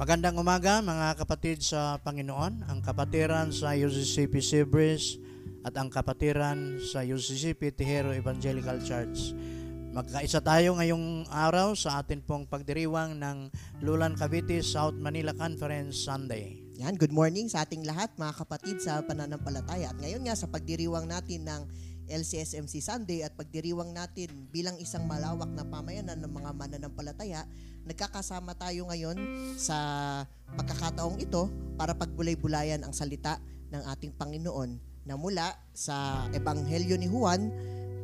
Magandang umaga mga kapatid sa Panginoon, ang kapatiran sa UCCP Sibris at ang kapatiran sa UCCP Tihero Evangelical Church. Magkaisa tayo ngayong araw sa atin pong pagdiriwang ng Lulan Cavite South Manila Conference Sunday. Yan, good morning sa ating lahat mga kapatid sa pananampalataya. At ngayon nga sa pagdiriwang natin ng LCSMC Sunday at pagdiriwang natin bilang isang malawak na pamayanan ng mga mananampalataya, nagkakasama tayo ngayon sa pagkakataong ito para pagbulay-bulayan ang salita ng ating Panginoon na mula sa Ebanghelyo ni Juan,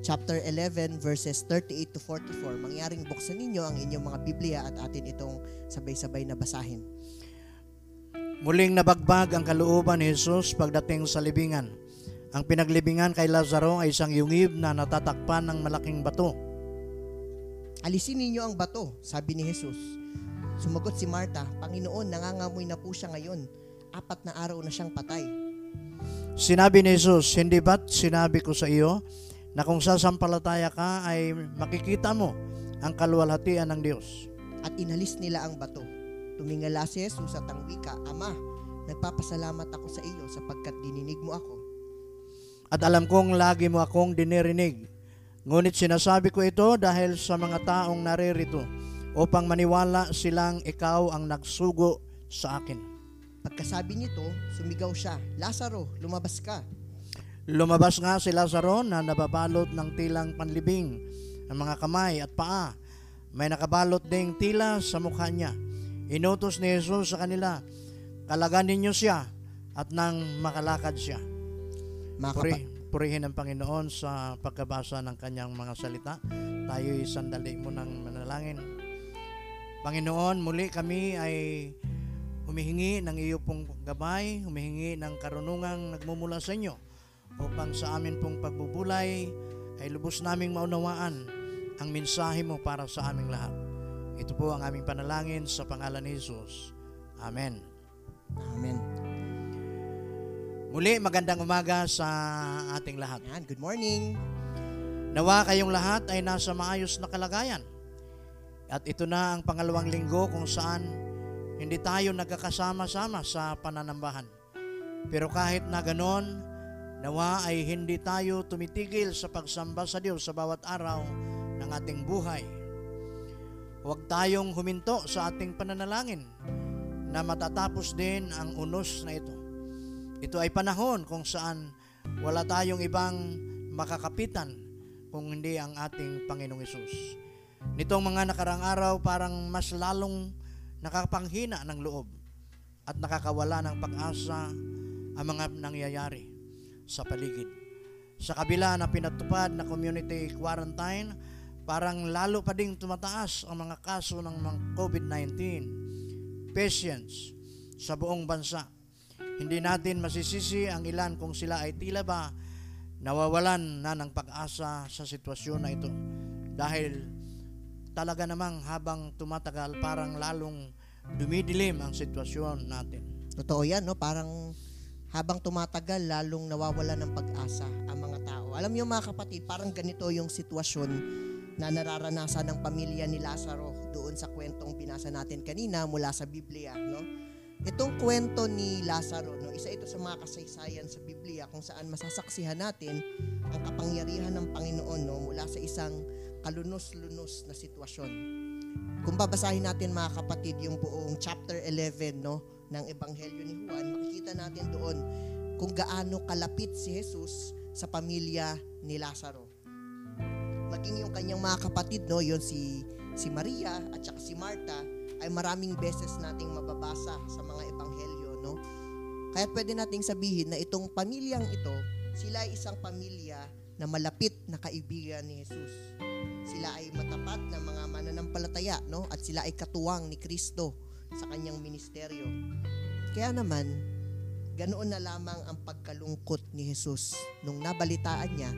chapter 11 verses 38 to 44. Mangyaring buksan ninyo ang inyong mga Biblia at atin itong sabay-sabay na basahin. Muling nabagbag ang kalooban ni Jesus pagdating sa libingan. Ang pinaglibingan kay Lazaro ay isang yungib na natatakpan ng malaking bato. Alisin ninyo ang bato, sabi ni Jesus. Sumagot si Marta, Panginoon, nangangamoy na po siya ngayon. Apat na araw na siyang patay. Sinabi ni Jesus, hindi ba't sinabi ko sa iyo na kung sasampalataya ka ay makikita mo ang kaluwalhatian ng Diyos. At inalis nila ang bato. Tumingala si Jesus at ang wika, Ama, nagpapasalamat ako sa iyo sapagkat dininig mo ako. At alam kong lagi mo akong dinirinig. Ngunit sinasabi ko ito dahil sa mga taong naririto upang maniwala silang ikaw ang nagsugo sa akin. Pagkasabi nito, sumigaw siya, Lazaro, lumabas ka. Lumabas nga si Lazaro na nababalot ng tilang panlibing ang mga kamay at paa. May nakabalot ding tila sa mukha niya. Inutos ni Jesus sa kanila, kalagan ninyo siya at nang makalakad siya. Mga Puri, kapa- purihin ang Panginoon sa pagkabasa ng kanyang mga salita. Tayo'y sandali mo ng manalangin. Panginoon, muli kami ay humihingi ng iyo pong gabay, humihingi ng karunungang nagmumula sa inyo upang sa amin pong pagbubulay ay lubos naming maunawaan ang mensahe mo para sa aming lahat. Ito po ang aming panalangin sa pangalan ni Jesus. Amen. Amen. Muli, magandang umaga sa ating lahat. Yan, good morning. Nawa kayong lahat ay nasa maayos na kalagayan. At ito na ang pangalawang linggo kung saan hindi tayo nagkakasama-sama sa pananambahan. Pero kahit na ganon, nawa ay hindi tayo tumitigil sa pagsamba sa Diyos sa bawat araw ng ating buhay. Huwag tayong huminto sa ating pananalangin na matatapos din ang unos na ito. Ito ay panahon kung saan wala tayong ibang makakapitan kung hindi ang ating Panginoong Isus. Nitong mga nakarang araw parang mas lalong nakapanghina ng loob at nakakawala ng pag-asa ang mga nangyayari sa paligid. Sa kabila na pinatupad na community quarantine, parang lalo pa ding tumataas ang mga kaso ng mga COVID-19 patients sa buong bansa. Hindi natin masisisi ang ilan kung sila ay tila ba nawawalan na ng pag-asa sa sitwasyon na ito. Dahil talaga namang habang tumatagal parang lalong dumidilim ang sitwasyon natin. Totoo yan, no? Parang habang tumatagal, lalong nawawala ng pag-asa ang mga tao. Alam niyo mga kapatid, parang ganito yung sitwasyon na nararanasan ng pamilya ni Lazaro doon sa kwentong binasa natin kanina mula sa Biblia, no? Itong kwento ni Lazaro, no, isa ito sa mga kasaysayan sa Biblia kung saan masasaksihan natin ang kapangyarihan ng Panginoon no, mula sa isang kalunos-lunos na sitwasyon. Kung babasahin natin mga kapatid yung buong chapter 11 no, ng Ebanghelyo ni Juan, makikita natin doon kung gaano kalapit si Jesus sa pamilya ni Lazaro. Maging yung kanyang mga kapatid, no, yon si si Maria at saka si Marta, ay maraming beses nating mababasa sa mga ebanghelyo, no? Kaya pwede nating sabihin na itong pamilyang ito, sila ay isang pamilya na malapit na kaibigan ni Jesus. Sila ay matapat na mga mananampalataya, no? At sila ay katuwang ni Kristo sa kanyang ministeryo. Kaya naman, ganoon na lamang ang pagkalungkot ni Jesus nung nabalitaan niya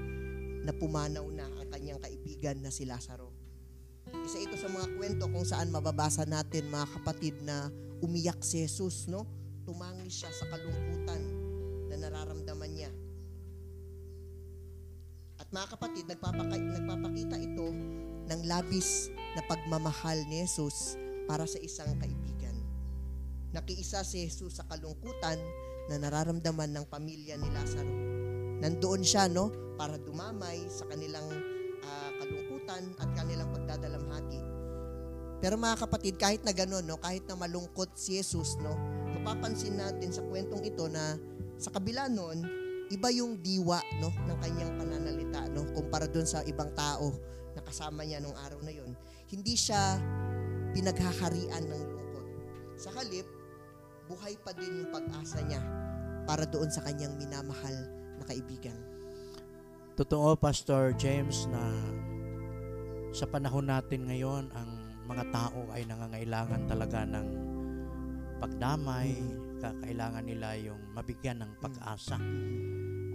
na pumanaw na ang kanyang kaibigan na si Lazaro. Isa ito sa mga kwento kung saan mababasa natin mga kapatid na umiyak si Jesus, no? Tumangis siya sa kalungkutan na nararamdaman niya. At mga kapatid, nagpapaka- nagpapakita ito ng labis na pagmamahal ni Jesus para sa isang kaibigan. Nakiisa si Jesus sa kalungkutan na nararamdaman ng pamilya ni Lazaro. Nandoon siya no para dumamay sa kanilang ah, kalungkutan at kanilang pagdadalamhati. Pero mga kapatid, kahit na gano'n, no, kahit na malungkot si Jesus, no, mapapansin natin sa kwentong ito na sa kabila noon, iba yung diwa no, ng kanyang pananalita no, kumpara doon sa ibang tao na kasama niya nung araw na yon. Hindi siya pinaghaharian ng lungkot. Sa halip, buhay pa din yung pag-asa niya para doon sa kanyang minamahal na kaibigan. Totoo, Pastor James, na sa panahon natin ngayon, ang mga tao ay nangangailangan talaga ng pagdamay, kakailangan nila yung mabigyan ng pag-asa.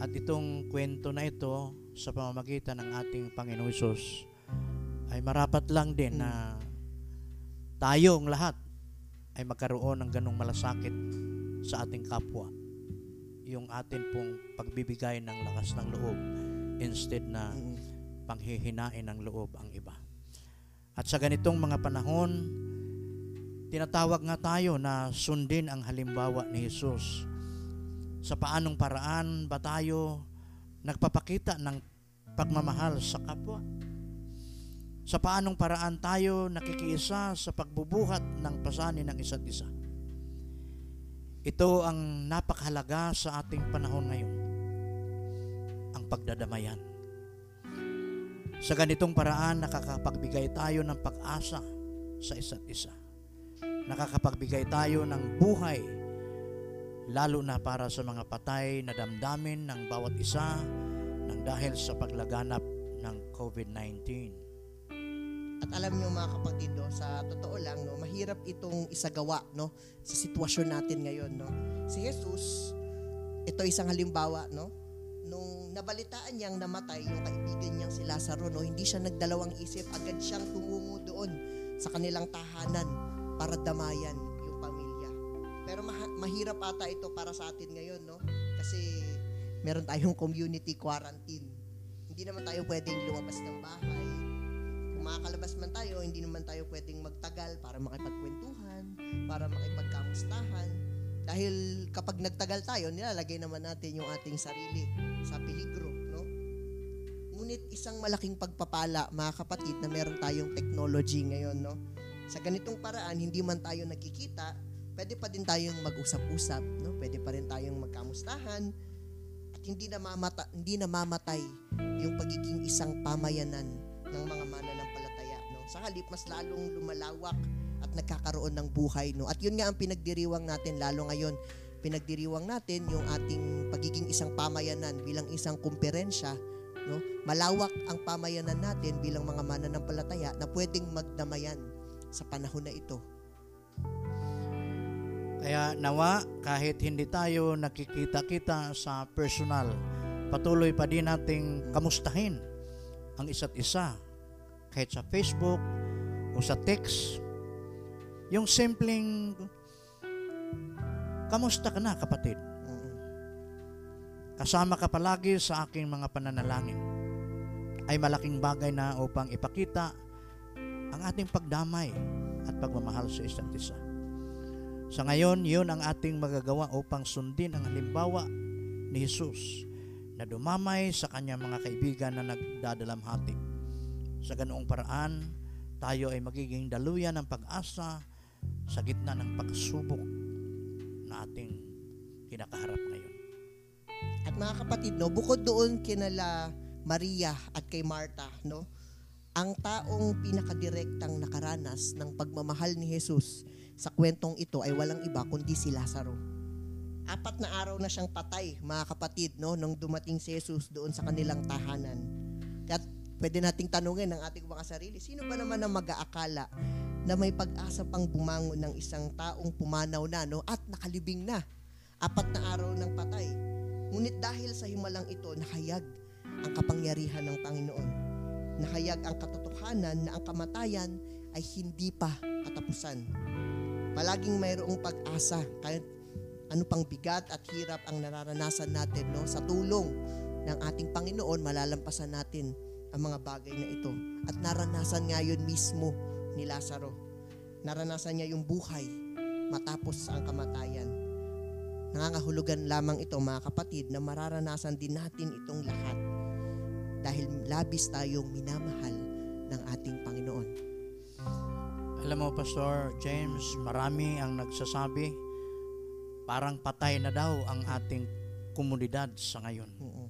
At itong kwento na ito, sa pamamagitan ng ating Panginoon Isus, ay marapat lang din na tayong lahat ay magkaroon ng ganong malasakit sa ating kapwa. Yung atin pong pagbibigay ng lakas ng loob instead na panghihinain ng loob ang iba. At sa ganitong mga panahon, tinatawag nga tayo na sundin ang halimbawa ni Jesus. Sa paanong paraan ba tayo nagpapakita ng pagmamahal sa kapwa? Sa paanong paraan tayo nakikiisa sa pagbubuhat ng pasanin ng isa't isa? Ito ang napakahalaga sa ating panahon ngayon. Ang pagdadamayan. Sa ganitong paraan, nakakapagbigay tayo ng pag-asa sa isa't isa. Nakakapagbigay tayo ng buhay, lalo na para sa mga patay na damdamin ng bawat isa ng dahil sa paglaganap ng COVID-19. At alam niyo mga kapatid, no, sa totoo lang, no, mahirap itong isagawa no, sa sitwasyon natin ngayon. No. Si Jesus, ito isang halimbawa, no, nung nabalitaan niyang namatay yung kaibigan niyang si Lazaro, no, hindi siya nagdalawang isip, agad siyang tumungo doon sa kanilang tahanan para damayan yung pamilya. Pero maha- mahirap ata ito para sa atin ngayon, no? Kasi meron tayong community quarantine. Hindi naman tayo pwedeng lumabas ng bahay. Kung makakalabas man tayo, hindi naman tayo pwedeng magtagal para makipagkwentuhan, para makipagkamustahan. Dahil kapag nagtagal tayo, nilalagay naman natin yung ating sarili sa peligro, no? Ngunit isang malaking pagpapala, mga kapatid, na meron tayong technology ngayon, no? Sa ganitong paraan, hindi man tayo nagkikita, pwede pa din tayong mag-usap-usap, no? Pwede pa rin tayong magkamustahan at hindi na mamata, hindi na mamatay yung pagiging isang pamayanan ng mga mananampalataya, no? Sa halip mas lalong lumalawak at nagkakaroon ng buhay, no? At yun nga ang pinagdiriwang natin lalo ngayon. Pinagdiriwang natin yung ating pagiging isang pamayanan bilang isang kumperensya, no? Malawak ang pamayanan natin bilang mga mananampalataya na pwedeng magdamayan sa panahon na ito. Kaya nawa, kahit hindi tayo nakikita-kita sa personal, patuloy pa din nating kamustahin ang isa't isa. Kahit sa Facebook o sa text. Yung simpleng, kamusta ka na kapatid? Kasama ka palagi sa aking mga pananalangin. Ay malaking bagay na upang ipakita ang ating pagdamay at pagmamahal sa isa't isa. Sa ngayon, yun ang ating magagawa upang sundin ang halimbawa ni Jesus na dumamay sa kanyang mga kaibigan na nagdadalamhati. Sa ganoong paraan, tayo ay magiging daluyan ng pag-asa sa gitna ng pagsubok na ating kinakaharap ngayon. At mga kapatid, no, bukod doon kinala Maria at kay Marta, no, ang taong pinakadirektang nakaranas ng pagmamahal ni Jesus sa kwentong ito ay walang iba kundi si Lazaro. Apat na araw na siyang patay, mga kapatid, no, nung dumating si Jesus doon sa kanilang tahanan. At pwede nating tanungin ng ating mga sarili, sino ba naman ang mag-aakala na may pag-asa pang bumangon ng isang taong pumanaw na, no, at nakalibing na. Apat na araw ng patay. Ngunit dahil sa himalang ito, nakayag ang kapangyarihan ng Panginoon. Nakayag ang katotohanan na ang kamatayan ay hindi pa katapusan. Palaging mayroong pag-asa kahit ano pang bigat at hirap ang nararanasan natin no sa tulong ng ating Panginoon malalampasan natin ang mga bagay na ito at naranasan nga yun mismo ni Lazaro naranasan niya yung buhay matapos ang kamatayan. Nangangahulugan lamang ito mga kapatid na mararanasan din natin itong lahat dahil labis tayong minamahal ng ating Panginoon. Alam mo, Pastor James, marami ang nagsasabi parang patay na daw ang ating komunidad sa ngayon. Oo.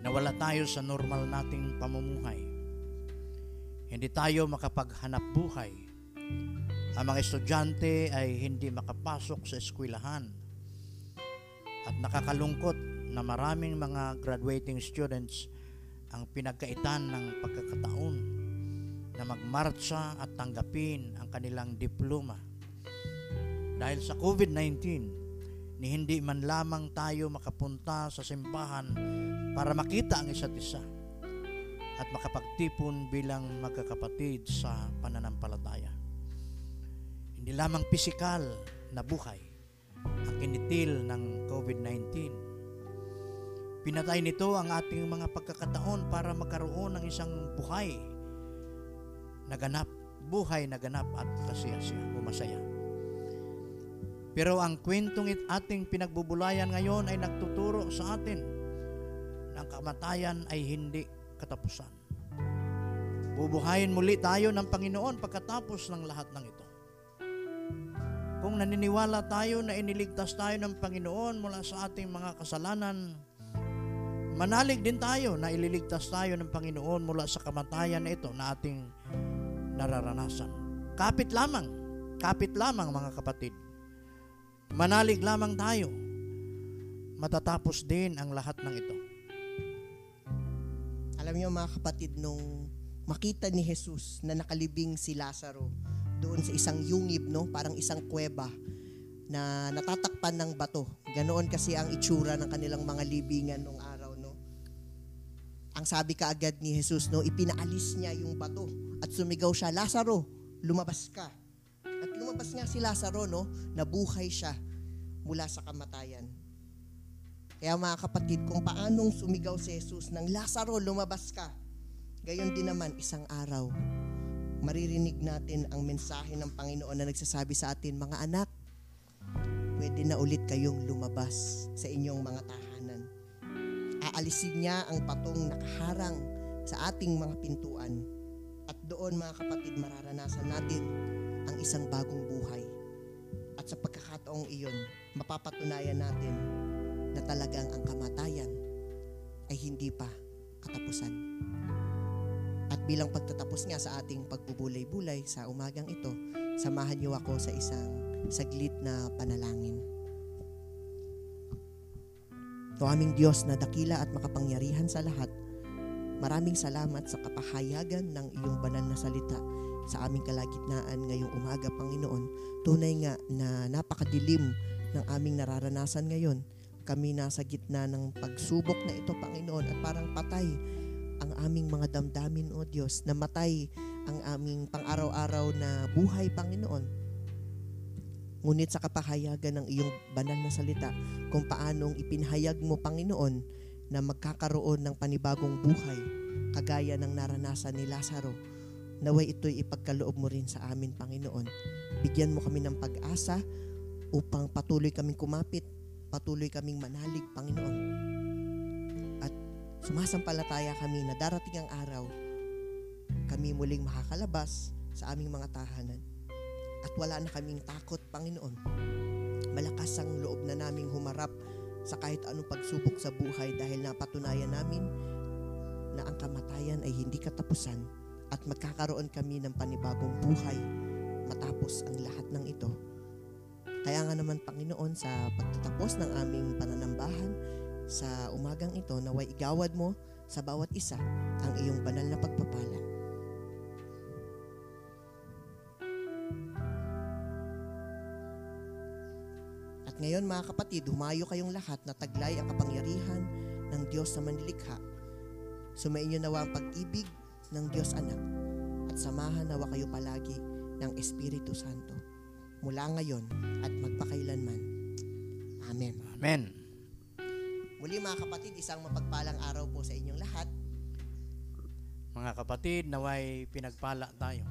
Nawala tayo sa normal nating pamumuhay. Hindi tayo makapaghanap buhay. Ang mga estudyante ay hindi makapasok sa eskwelahan. At nakakalungkot na maraming mga graduating students ang pinagkaitan ng pagkakataon na magmarcha at tanggapin ang kanilang diploma. Dahil sa COVID-19, ni hindi man lamang tayo makapunta sa simbahan para makita ang isa't isa at makapagtipon bilang magkakapatid sa pananampalataya. Hindi lamang pisikal na buhay ang kinitil ng COVID-19. Pinatay nito ang ating mga pagkakataon para magkaroon ng isang buhay na ganap, buhay na ganap at kasiyasiya o masaya. Pero ang kwentong it ating pinagbubulayan ngayon ay nagtuturo sa atin na kamatayan ay hindi katapusan. Bubuhayin muli tayo ng Panginoon pagkatapos ng lahat ng ito. Kung naniniwala tayo na iniligtas tayo ng Panginoon mula sa ating mga kasalanan, manalig din tayo na ililigtas tayo ng Panginoon mula sa kamatayan na ito na ating nararanasan. Kapit lamang, kapit lamang mga kapatid. Manalig lamang tayo. Matatapos din ang lahat ng ito. Alam niyo mga kapatid, nung makita ni Jesus na nakalibing si Lazaro doon sa isang yungib, no? parang isang kuweba na natatakpan ng bato. Ganoon kasi ang itsura ng kanilang mga libingan nung araw. No? Ang sabi kaagad ni Jesus, no, ipinaalis niya yung bato at sumigaw siya, Lazaro, lumabas ka. At lumabas nga si Lazaro, no, nabuhay siya mula sa kamatayan. Kaya mga kapatid, kung paanong sumigaw si Jesus ng Lazaro, lumabas ka. Gayon din naman, isang araw, maririnig natin ang mensahe ng Panginoon na nagsasabi sa atin, mga anak, pwede na ulit kayong lumabas sa inyong mga tahanan. Aalisin niya ang patong nakaharang sa ating mga pintuan. At doon mga kapatid, mararanasan natin ang isang bagong buhay. At sa pagkakataong iyon, mapapatunayan natin na talagang ang kamatayan ay hindi pa katapusan. At bilang pagtatapos nga sa ating pagbubulay-bulay sa umagang ito, samahan niyo ako sa isang saglit na panalangin. O aming Diyos na dakila at makapangyarihan sa lahat, maraming salamat sa kapahayagan ng iyong banal na salita sa aming kalagitnaan ngayong umaga, Panginoon. Tunay nga na napakadilim ng aming nararanasan ngayon. Kami nasa gitna ng pagsubok na ito, Panginoon, at parang patay ang aming mga damdamin, O Diyos, na matay ang aming pang-araw-araw na buhay, Panginoon. Ngunit sa kapahayagan ng iyong banal na salita, kung paanong ipinahayag mo, Panginoon, na magkakaroon ng panibagong buhay, kagaya ng naranasan ni Lazaro, naway ito'y ipagkaloob mo rin sa amin, Panginoon. Bigyan mo kami ng pag-asa upang patuloy kaming kumapit, patuloy kaming manalig, Panginoon. At sumasampalataya kami na darating ang araw, kami muling makakalabas sa aming mga tahanan. At wala na kaming takot, Panginoon. Malakas ang loob na naming humarap sa kahit anong pagsubok sa buhay dahil napatunayan namin na ang kamatayan ay hindi katapusan at magkakaroon kami ng panibagong buhay matapos ang lahat ng ito. Kaya nga naman Panginoon sa pagtatapos ng aming pananambahan sa umagang ito naway igawad mo sa bawat isa ang iyong banal na pagpapala. At ngayon mga kapatid, humayo kayong lahat na taglay ang kapangyarihan ng Diyos na manilikha. Sumainyo nawa ang pag-ibig ng Diyos Anak at samahan nawa kayo palagi ng Espiritu Santo mula ngayon at magpakailanman. Amen. Amen. Muli mga kapatid, isang mapagpalang araw po sa inyong lahat. Mga kapatid, naway pinagpala tayo.